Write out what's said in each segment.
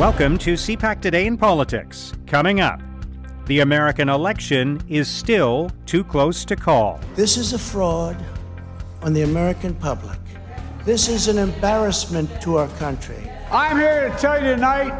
Welcome to CPAC Today in Politics. Coming up, the American election is still too close to call. This is a fraud on the American public. This is an embarrassment to our country. I'm here to tell you tonight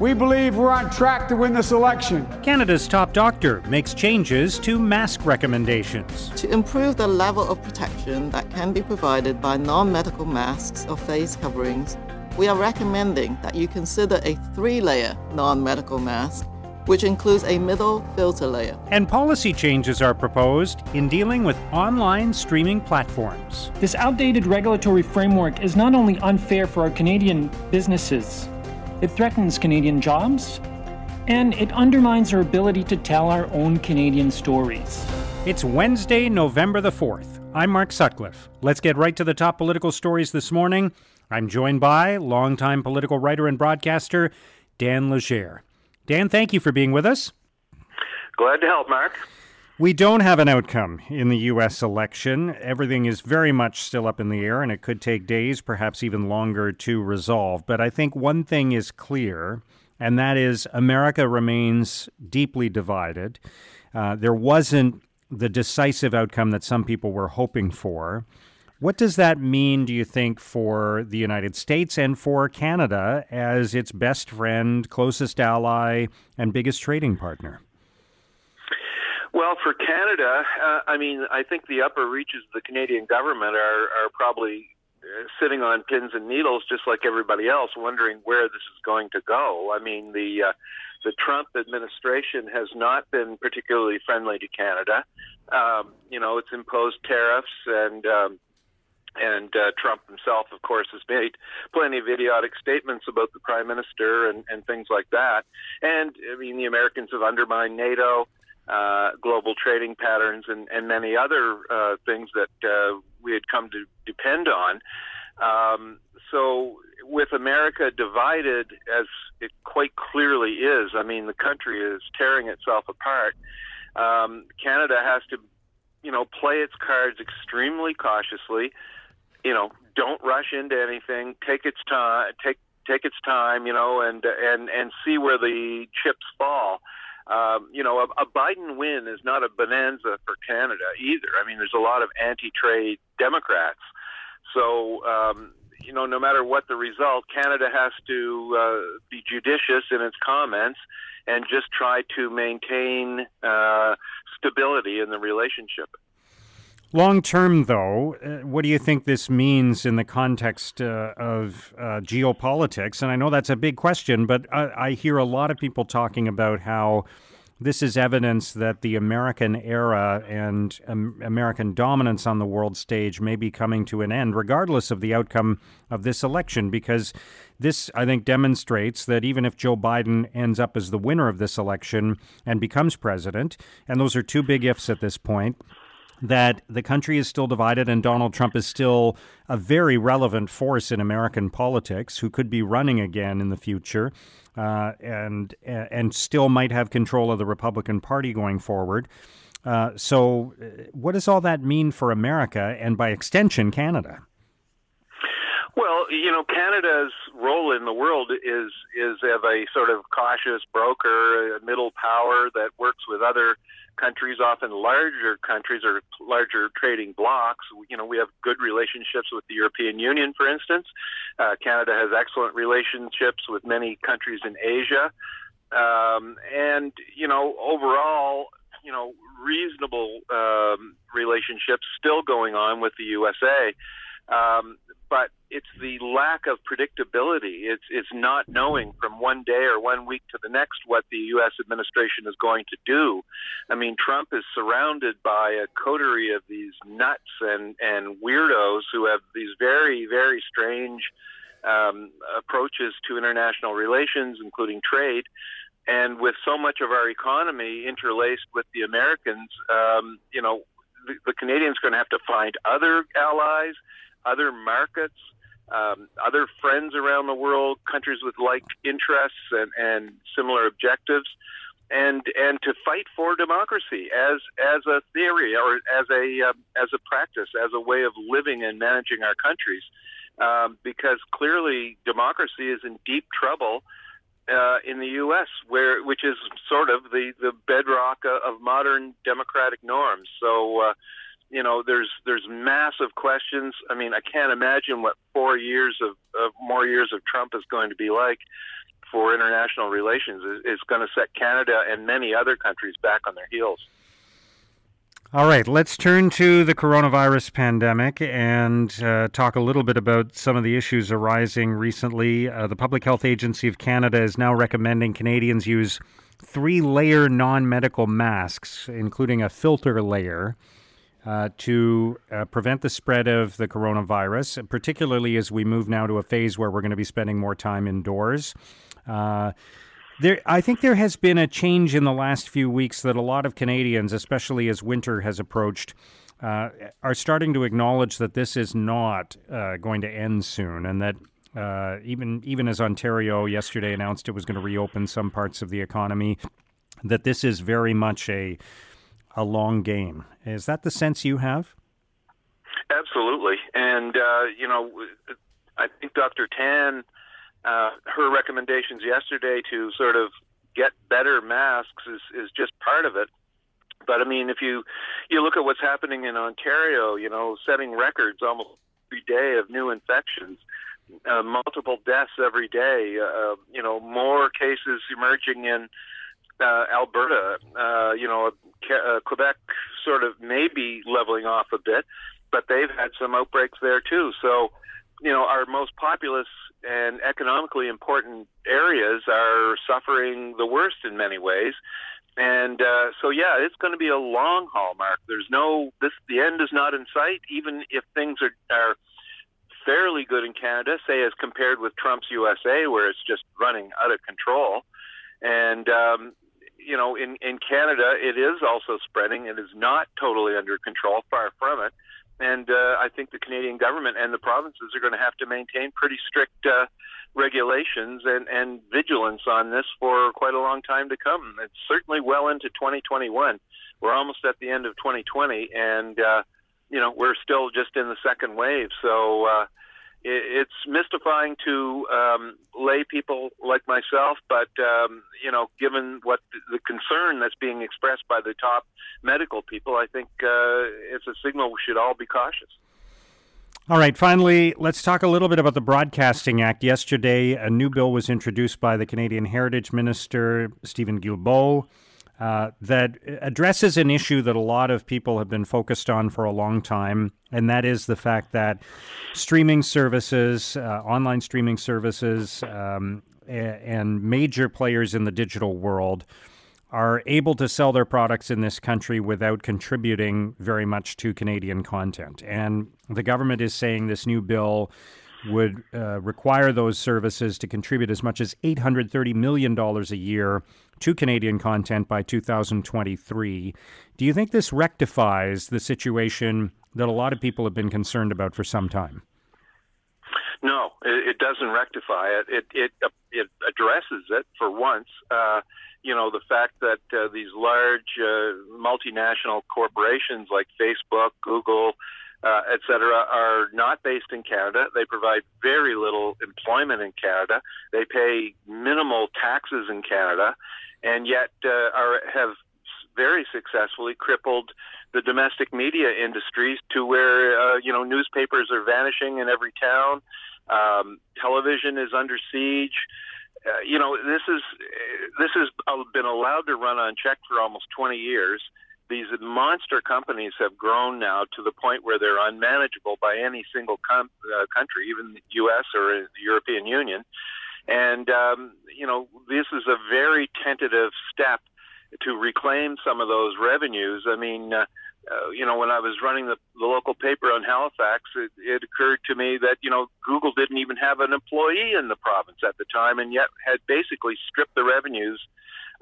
we believe we're on track to win this election. Canada's top doctor makes changes to mask recommendations. To improve the level of protection that can be provided by non medical masks or face coverings, we are recommending that you consider a three layer non medical mask, which includes a middle filter layer. And policy changes are proposed in dealing with online streaming platforms. This outdated regulatory framework is not only unfair for our Canadian businesses, it threatens Canadian jobs, and it undermines our ability to tell our own Canadian stories. It's Wednesday, November the 4th. I'm Mark Sutcliffe. Let's get right to the top political stories this morning. I'm joined by longtime political writer and broadcaster Dan Legere. Dan, thank you for being with us. Glad to help, Mark. We don't have an outcome in the U.S. election. Everything is very much still up in the air, and it could take days, perhaps even longer, to resolve. But I think one thing is clear, and that is America remains deeply divided. Uh, there wasn't the decisive outcome that some people were hoping for. What does that mean, do you think, for the United States and for Canada as its best friend, closest ally, and biggest trading partner? Well, for Canada, uh, I mean, I think the upper reaches of the Canadian government are, are probably uh, sitting on pins and needles, just like everybody else, wondering where this is going to go. I mean, the uh, the Trump administration has not been particularly friendly to Canada. Um, you know, it's imposed tariffs and um, and uh, Trump himself, of course, has made plenty of idiotic statements about the prime minister and, and things like that. And I mean, the Americans have undermined NATO, uh, global trading patterns, and, and many other uh, things that uh, we had come to depend on. Um, so, with America divided, as it quite clearly is, I mean, the country is tearing itself apart. Um, Canada has to, you know, play its cards extremely cautiously you know, don't rush into anything. Take its time. Take take its time. You know, and and and see where the chips fall. Um, you know, a, a Biden win is not a bonanza for Canada either. I mean, there's a lot of anti-trade Democrats. So, um, you know, no matter what the result, Canada has to uh, be judicious in its comments and just try to maintain uh, stability in the relationship. Long term, though, uh, what do you think this means in the context uh, of uh, geopolitics? And I know that's a big question, but I, I hear a lot of people talking about how this is evidence that the American era and um, American dominance on the world stage may be coming to an end, regardless of the outcome of this election, because this, I think, demonstrates that even if Joe Biden ends up as the winner of this election and becomes president, and those are two big ifs at this point, that the country is still divided and Donald Trump is still a very relevant force in American politics who could be running again in the future uh, and and still might have control of the Republican Party going forward. Uh, so, uh, what does all that mean for America and by extension, Canada? Well, you know, Canada's role in the world is is of a sort of cautious broker, a middle power that works with other countries, often larger countries or larger trading blocs. You know, we have good relationships with the European Union, for instance. Uh, Canada has excellent relationships with many countries in Asia. Um, and, you know, overall, you know, reasonable um, relationships still going on with the USA. Um, but it's the lack of predictability. It's it's not knowing from one day or one week to the next what the U.S. administration is going to do. I mean, Trump is surrounded by a coterie of these nuts and and weirdos who have these very very strange um, approaches to international relations, including trade. And with so much of our economy interlaced with the Americans, um, you know, the, the Canadians are going to have to find other allies other markets, um, other friends around the world, countries with like interests and, and similar objectives, and and to fight for democracy as as a theory or as a uh, as a practice, as a way of living and managing our countries, um, because clearly democracy is in deep trouble. uh, in the U.S., where which is sort of the the bedrock of modern democratic norms. So, uh, you know, there's there's massive questions. I mean, I can't imagine what four years of, of more years of Trump is going to be like for international relations. It's going to set Canada and many other countries back on their heels. All right, let's turn to the coronavirus pandemic and uh, talk a little bit about some of the issues arising recently. Uh, the Public Health Agency of Canada is now recommending Canadians use three layer non medical masks, including a filter layer. Uh, to uh, prevent the spread of the coronavirus, particularly as we move now to a phase where we're going to be spending more time indoors. Uh, there, I think there has been a change in the last few weeks that a lot of Canadians, especially as winter has approached, uh, are starting to acknowledge that this is not uh, going to end soon, and that even even as Ontario yesterday announced it was going to reopen some parts of the economy, that this is very much a a long game. Is that the sense you have? Absolutely, and uh, you know, I think Dr. Tam uh, her recommendations yesterday to sort of get better masks is, is just part of it. But I mean, if you you look at what's happening in Ontario, you know, setting records almost every day of new infections, uh, multiple deaths every day. Uh, you know, more cases emerging in uh, Alberta. Uh, you know, uh, Quebec sort of maybe leveling off a bit, but they've had some outbreaks there too. So, you know, our most populous and economically important areas are suffering the worst in many ways. And uh, so, yeah, it's going to be a long haul, Mark. There's no this. The end is not in sight. Even if things are are fairly good in Canada, say as compared with Trump's USA, where it's just running out of control. And um, you know, in in Canada, it is also spreading. It is not totally under control. Far from it. And uh, I think the Canadian government and the provinces are going to have to maintain pretty strict uh, regulations and, and vigilance on this for quite a long time to come. It's certainly well into 2021. We're almost at the end of 2020, and uh, you know we're still just in the second wave. So uh, it's mystifying to um, lay people like myself, but um, you know, given what the concern that's being expressed by the top medical people, I think uh, it's a signal we should all be cautious. All right, finally, let's talk a little bit about the Broadcasting Act. Yesterday, a new bill was introduced by the Canadian Heritage Minister, Stephen Guilbeault. Uh, that addresses an issue that a lot of people have been focused on for a long time, and that is the fact that streaming services, uh, online streaming services, um, and major players in the digital world are able to sell their products in this country without contributing very much to Canadian content. And the government is saying this new bill would uh, require those services to contribute as much as $830 million a year to Canadian content by 2023. Do you think this rectifies the situation that a lot of people have been concerned about for some time? No, it, doesn't rectify it. It it it addresses it for once. Uh, you know the fact that uh, these large uh, multinational corporations like Facebook, Google, uh, are not based in Canada. They provide very little employment in Canada. They pay minimal taxes in Canada, and yet uh, are have very successfully crippled the domestic media industries to where uh, you know newspapers are vanishing in every town. Um, television is under siege. Uh, you know this is this has been allowed to run unchecked for almost 20 years these monster companies have grown now to the point where they're unmanageable by any single com- uh, country, even the U.S. or the European Union. And um, you know, this is a very tentative step to reclaim some of those revenues. I mean. Uh, uh, you know, when I was running the, the local paper on Halifax, it, it occurred to me that you know Google didn't even have an employee in the province at the time, and yet had basically stripped the revenues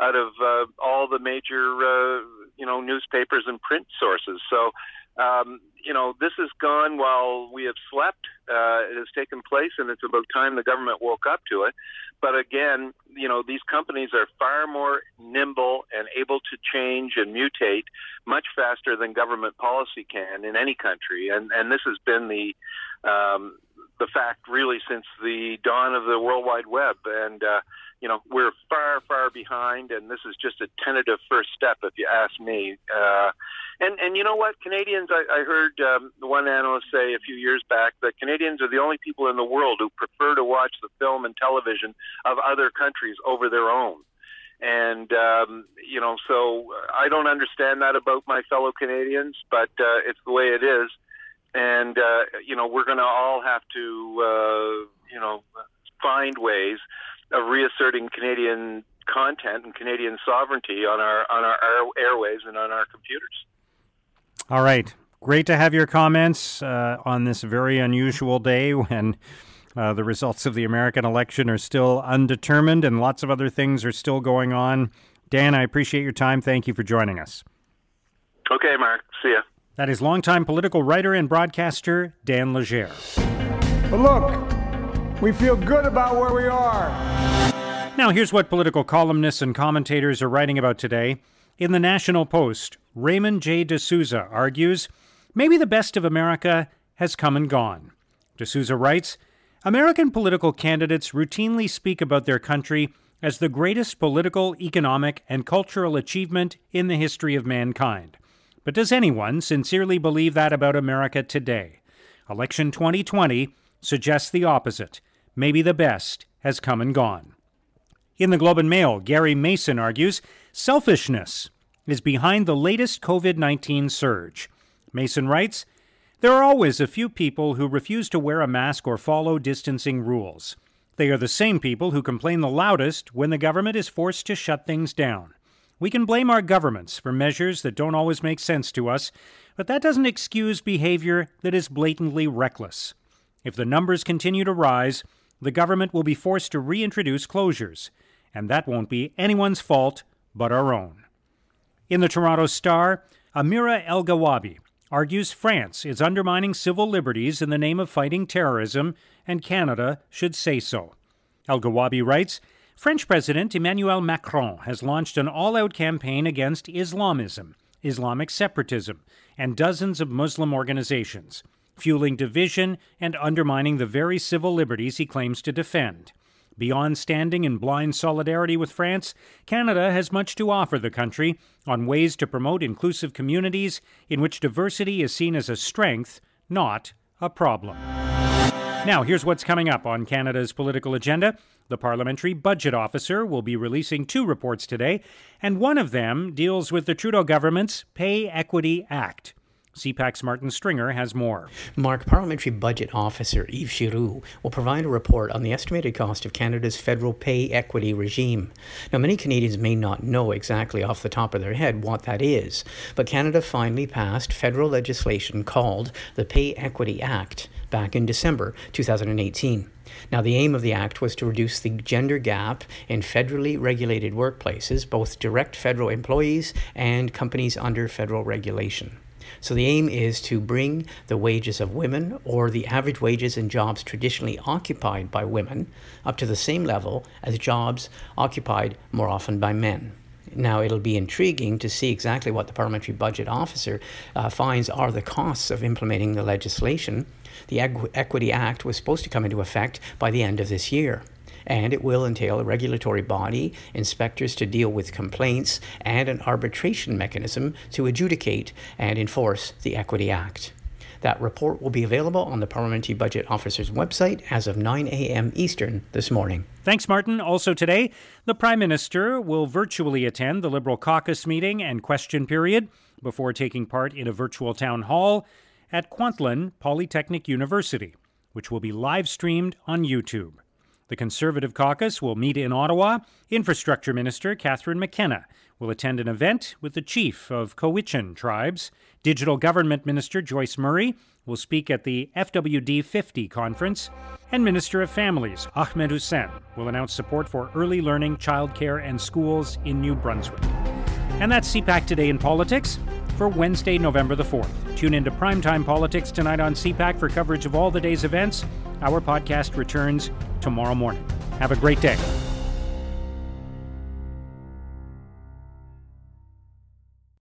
out of uh, all the major uh, you know newspapers and print sources. So um, you know this has gone while we have slept. Uh, it has taken place, and it's about time the government woke up to it. But again, you know these companies are far more nimble and able to change and mutate much faster than government policy can in any country, and and this has been the um, the fact really since the dawn of the World Wide Web. And uh, you know, we're far, far behind, and this is just a tentative first step, if you ask me. Uh, and and you know what, Canadians, I, I heard um, one analyst say a few years back that Canadians are the only people in the world who prefer to watch the film and television of other countries over their own. And um, you know, so I don't understand that about my fellow Canadians, but uh, it's the way it is. And uh, you know, we're going to all have to, uh, you know, find ways of reasserting Canadian content and Canadian sovereignty on our on our airwaves and on our computers. All right, great to have your comments uh, on this very unusual day when. Uh, the results of the American election are still undetermined and lots of other things are still going on. Dan, I appreciate your time. Thank you for joining us. Okay, Mark. See ya. That is longtime political writer and broadcaster Dan Legere. But look, we feel good about where we are. Now, here's what political columnists and commentators are writing about today. In the National Post, Raymond J. de Souza argues maybe the best of America has come and gone. de Souza writes American political candidates routinely speak about their country as the greatest political, economic, and cultural achievement in the history of mankind. But does anyone sincerely believe that about America today? Election 2020 suggests the opposite. Maybe the best has come and gone. In the Globe and Mail, Gary Mason argues selfishness is behind the latest COVID 19 surge. Mason writes There are always a few people who refuse to wear a mask or follow distancing rules. They are the same people who complain the loudest when the government is forced to shut things down. We can blame our governments for measures that don't always make sense to us, but that doesn't excuse behavior that is blatantly reckless. If the numbers continue to rise, the government will be forced to reintroduce closures, and that won't be anyone's fault but our own. In the Toronto Star, Amira Elghawaby argues France is undermining civil liberties in the name of fighting terrorism, and Canada should say so. Elghawaby writes French President Emmanuel Macron has launched an all out campaign against Islamism, Islamic separatism, and dozens of Muslim organizations fueling division and undermining the very civil liberties he claims to defend. Beyond standing in blind solidarity with France, Canada has much to offer the country on ways to promote inclusive communities in which diversity is seen as a strength, not a problem. Now, here's what's coming up on Canada's political agenda. The Parliamentary Budget Officer will be releasing two reports today, and one of them deals with the Trudeau government's Pay Equity Act. CPAC's Martin Stringer has more. Mark, Parliamentary Budget Officer Yves Giroux will provide a report on the estimated cost of Canada's federal pay equity regime. Now, many Canadians may not know exactly off the top of their head what that is, but Canada finally passed federal legislation called the Pay Equity Act back in December 2018. Now, the aim of the Act was to reduce the gender gap in federally regulated workplaces, both direct federal employees and companies under federal regulation. So the aim is to bring the wages of women or the average wages in jobs traditionally occupied by women up to the same level as jobs occupied more often by men. Now, it'll be intriguing to see exactly what the Parliamentary Budget Officer uh, finds are the costs of implementing the legislation. The Equity Act was supposed to come into effect by the end of this year and it will entail a regulatory body, inspectors to deal with complaints, and an arbitration mechanism to adjudicate and enforce the Equity Act. That report will be available on the Parliamentary Budget Officer's website as of 9 a.m. Eastern this morning. Thanks, Martin. Also today, the Prime Minister will virtually attend the Liberal caucus meeting and question period before taking part in a virtual town hall at Kwantlen Polytechnic University, which will be live streamed on YouTube. The Conservative caucus will meet in Ottawa. Infrastructure Minister Catherine McKenna will attend an event with the chief of Cowichan tribes. Digital Government Minister Joyce Murray will speak at the FWD 50 conference. And Minister of Families Ahmed Hussen will announce support for early learning, childcare, and schools in New Brunswick. And that's CPAC Today in Politics for Wednesday, November the 4th. Tune into Primetime Politics tonight on CPAC for coverage of all the day's events. Our podcast returns tomorrow morning. Have a great day.